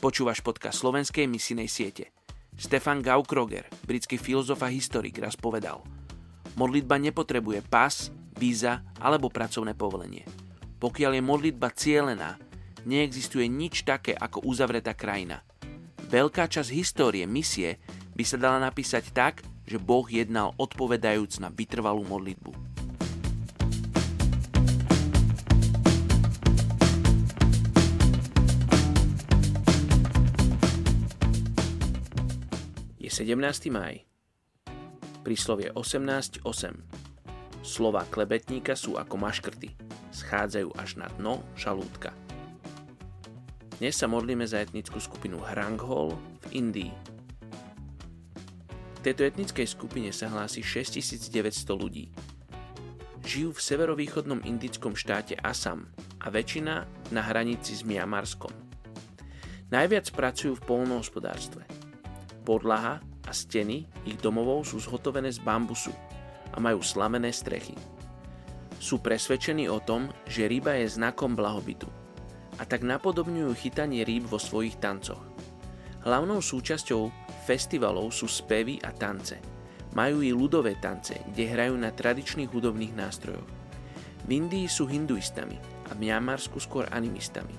Počúvaš podcast slovenskej misinej siete. Stefan Gaukroger, britský filozof a historik, raz povedal Modlitba nepotrebuje pas, víza alebo pracovné povolenie. Pokiaľ je modlitba cielená, neexistuje nič také ako uzavretá krajina. Veľká časť histórie misie by sa dala napísať tak, že Boh jednal odpovedajúc na vytrvalú modlitbu. Je 17. maj. Príslovie 18.8. Slova klebetníka sú ako maškrty. Schádzajú až na dno žalúdka. Dnes sa modlíme za etnickú skupinu Hranghol v Indii. V tejto etnickej skupine sa hlási 6900 ľudí. Žijú v severovýchodnom indickom štáte Assam a väčšina na hranici s Miamarskom. Najviac pracujú v polnohospodárstve – Podlaha a steny ich domovov sú zhotovené z bambusu a majú slamené strechy. Sú presvedčení o tom, že ryba je znakom blahobytu a tak napodobňujú chytanie rýb vo svojich tancoch. Hlavnou súčasťou festivalov sú spevy a tance. Majú i ľudové tance, kde hrajú na tradičných hudobných nástrojoch. V Indii sú hinduistami a v Mianmarsku skôr animistami.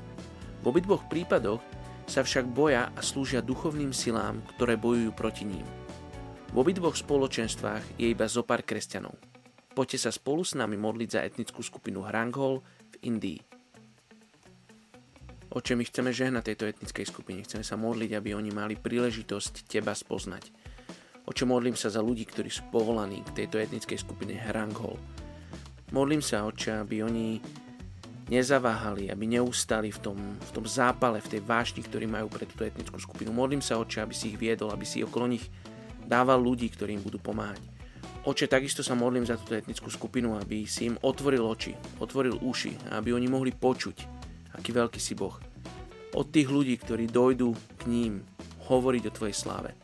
V obidvoch prípadoch sa však boja a slúžia duchovným silám, ktoré bojujú proti ním. V obidvoch spoločenstvách je iba zo pár kresťanov. Poďte sa spolu s nami modliť za etnickú skupinu Hranghol v Indii. Oče, my chceme žehnať tejto etnickej skupine, chceme sa modliť, aby oni mali príležitosť Teba spoznať. Oče, modlím sa za ľudí, ktorí sú povolaní k tejto etnickej skupine Hranghol. Modlím sa, Oče, aby oni nezaváhali, aby neustali v tom, v tom zápale, v tej vášni, ktorý majú pre túto etnickú skupinu. Modlím sa, Oče, aby si ich viedol, aby si okolo nich dával ľudí, ktorí im budú pomáhať. Oče, takisto sa modlím za túto etnickú skupinu, aby si im otvoril oči, otvoril uši, aby oni mohli počuť, aký veľký si Boh. Od tých ľudí, ktorí dojdú k ním hovoriť o Tvojej sláve.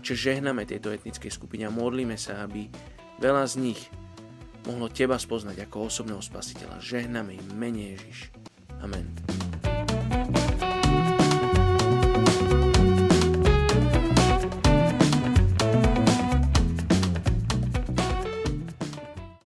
Oče, žehname tejto etnickej skupine a modlíme sa, aby veľa z nich mohlo Teba spoznať ako osobného spasiteľa. Žehname im mene Ježiš. Amen.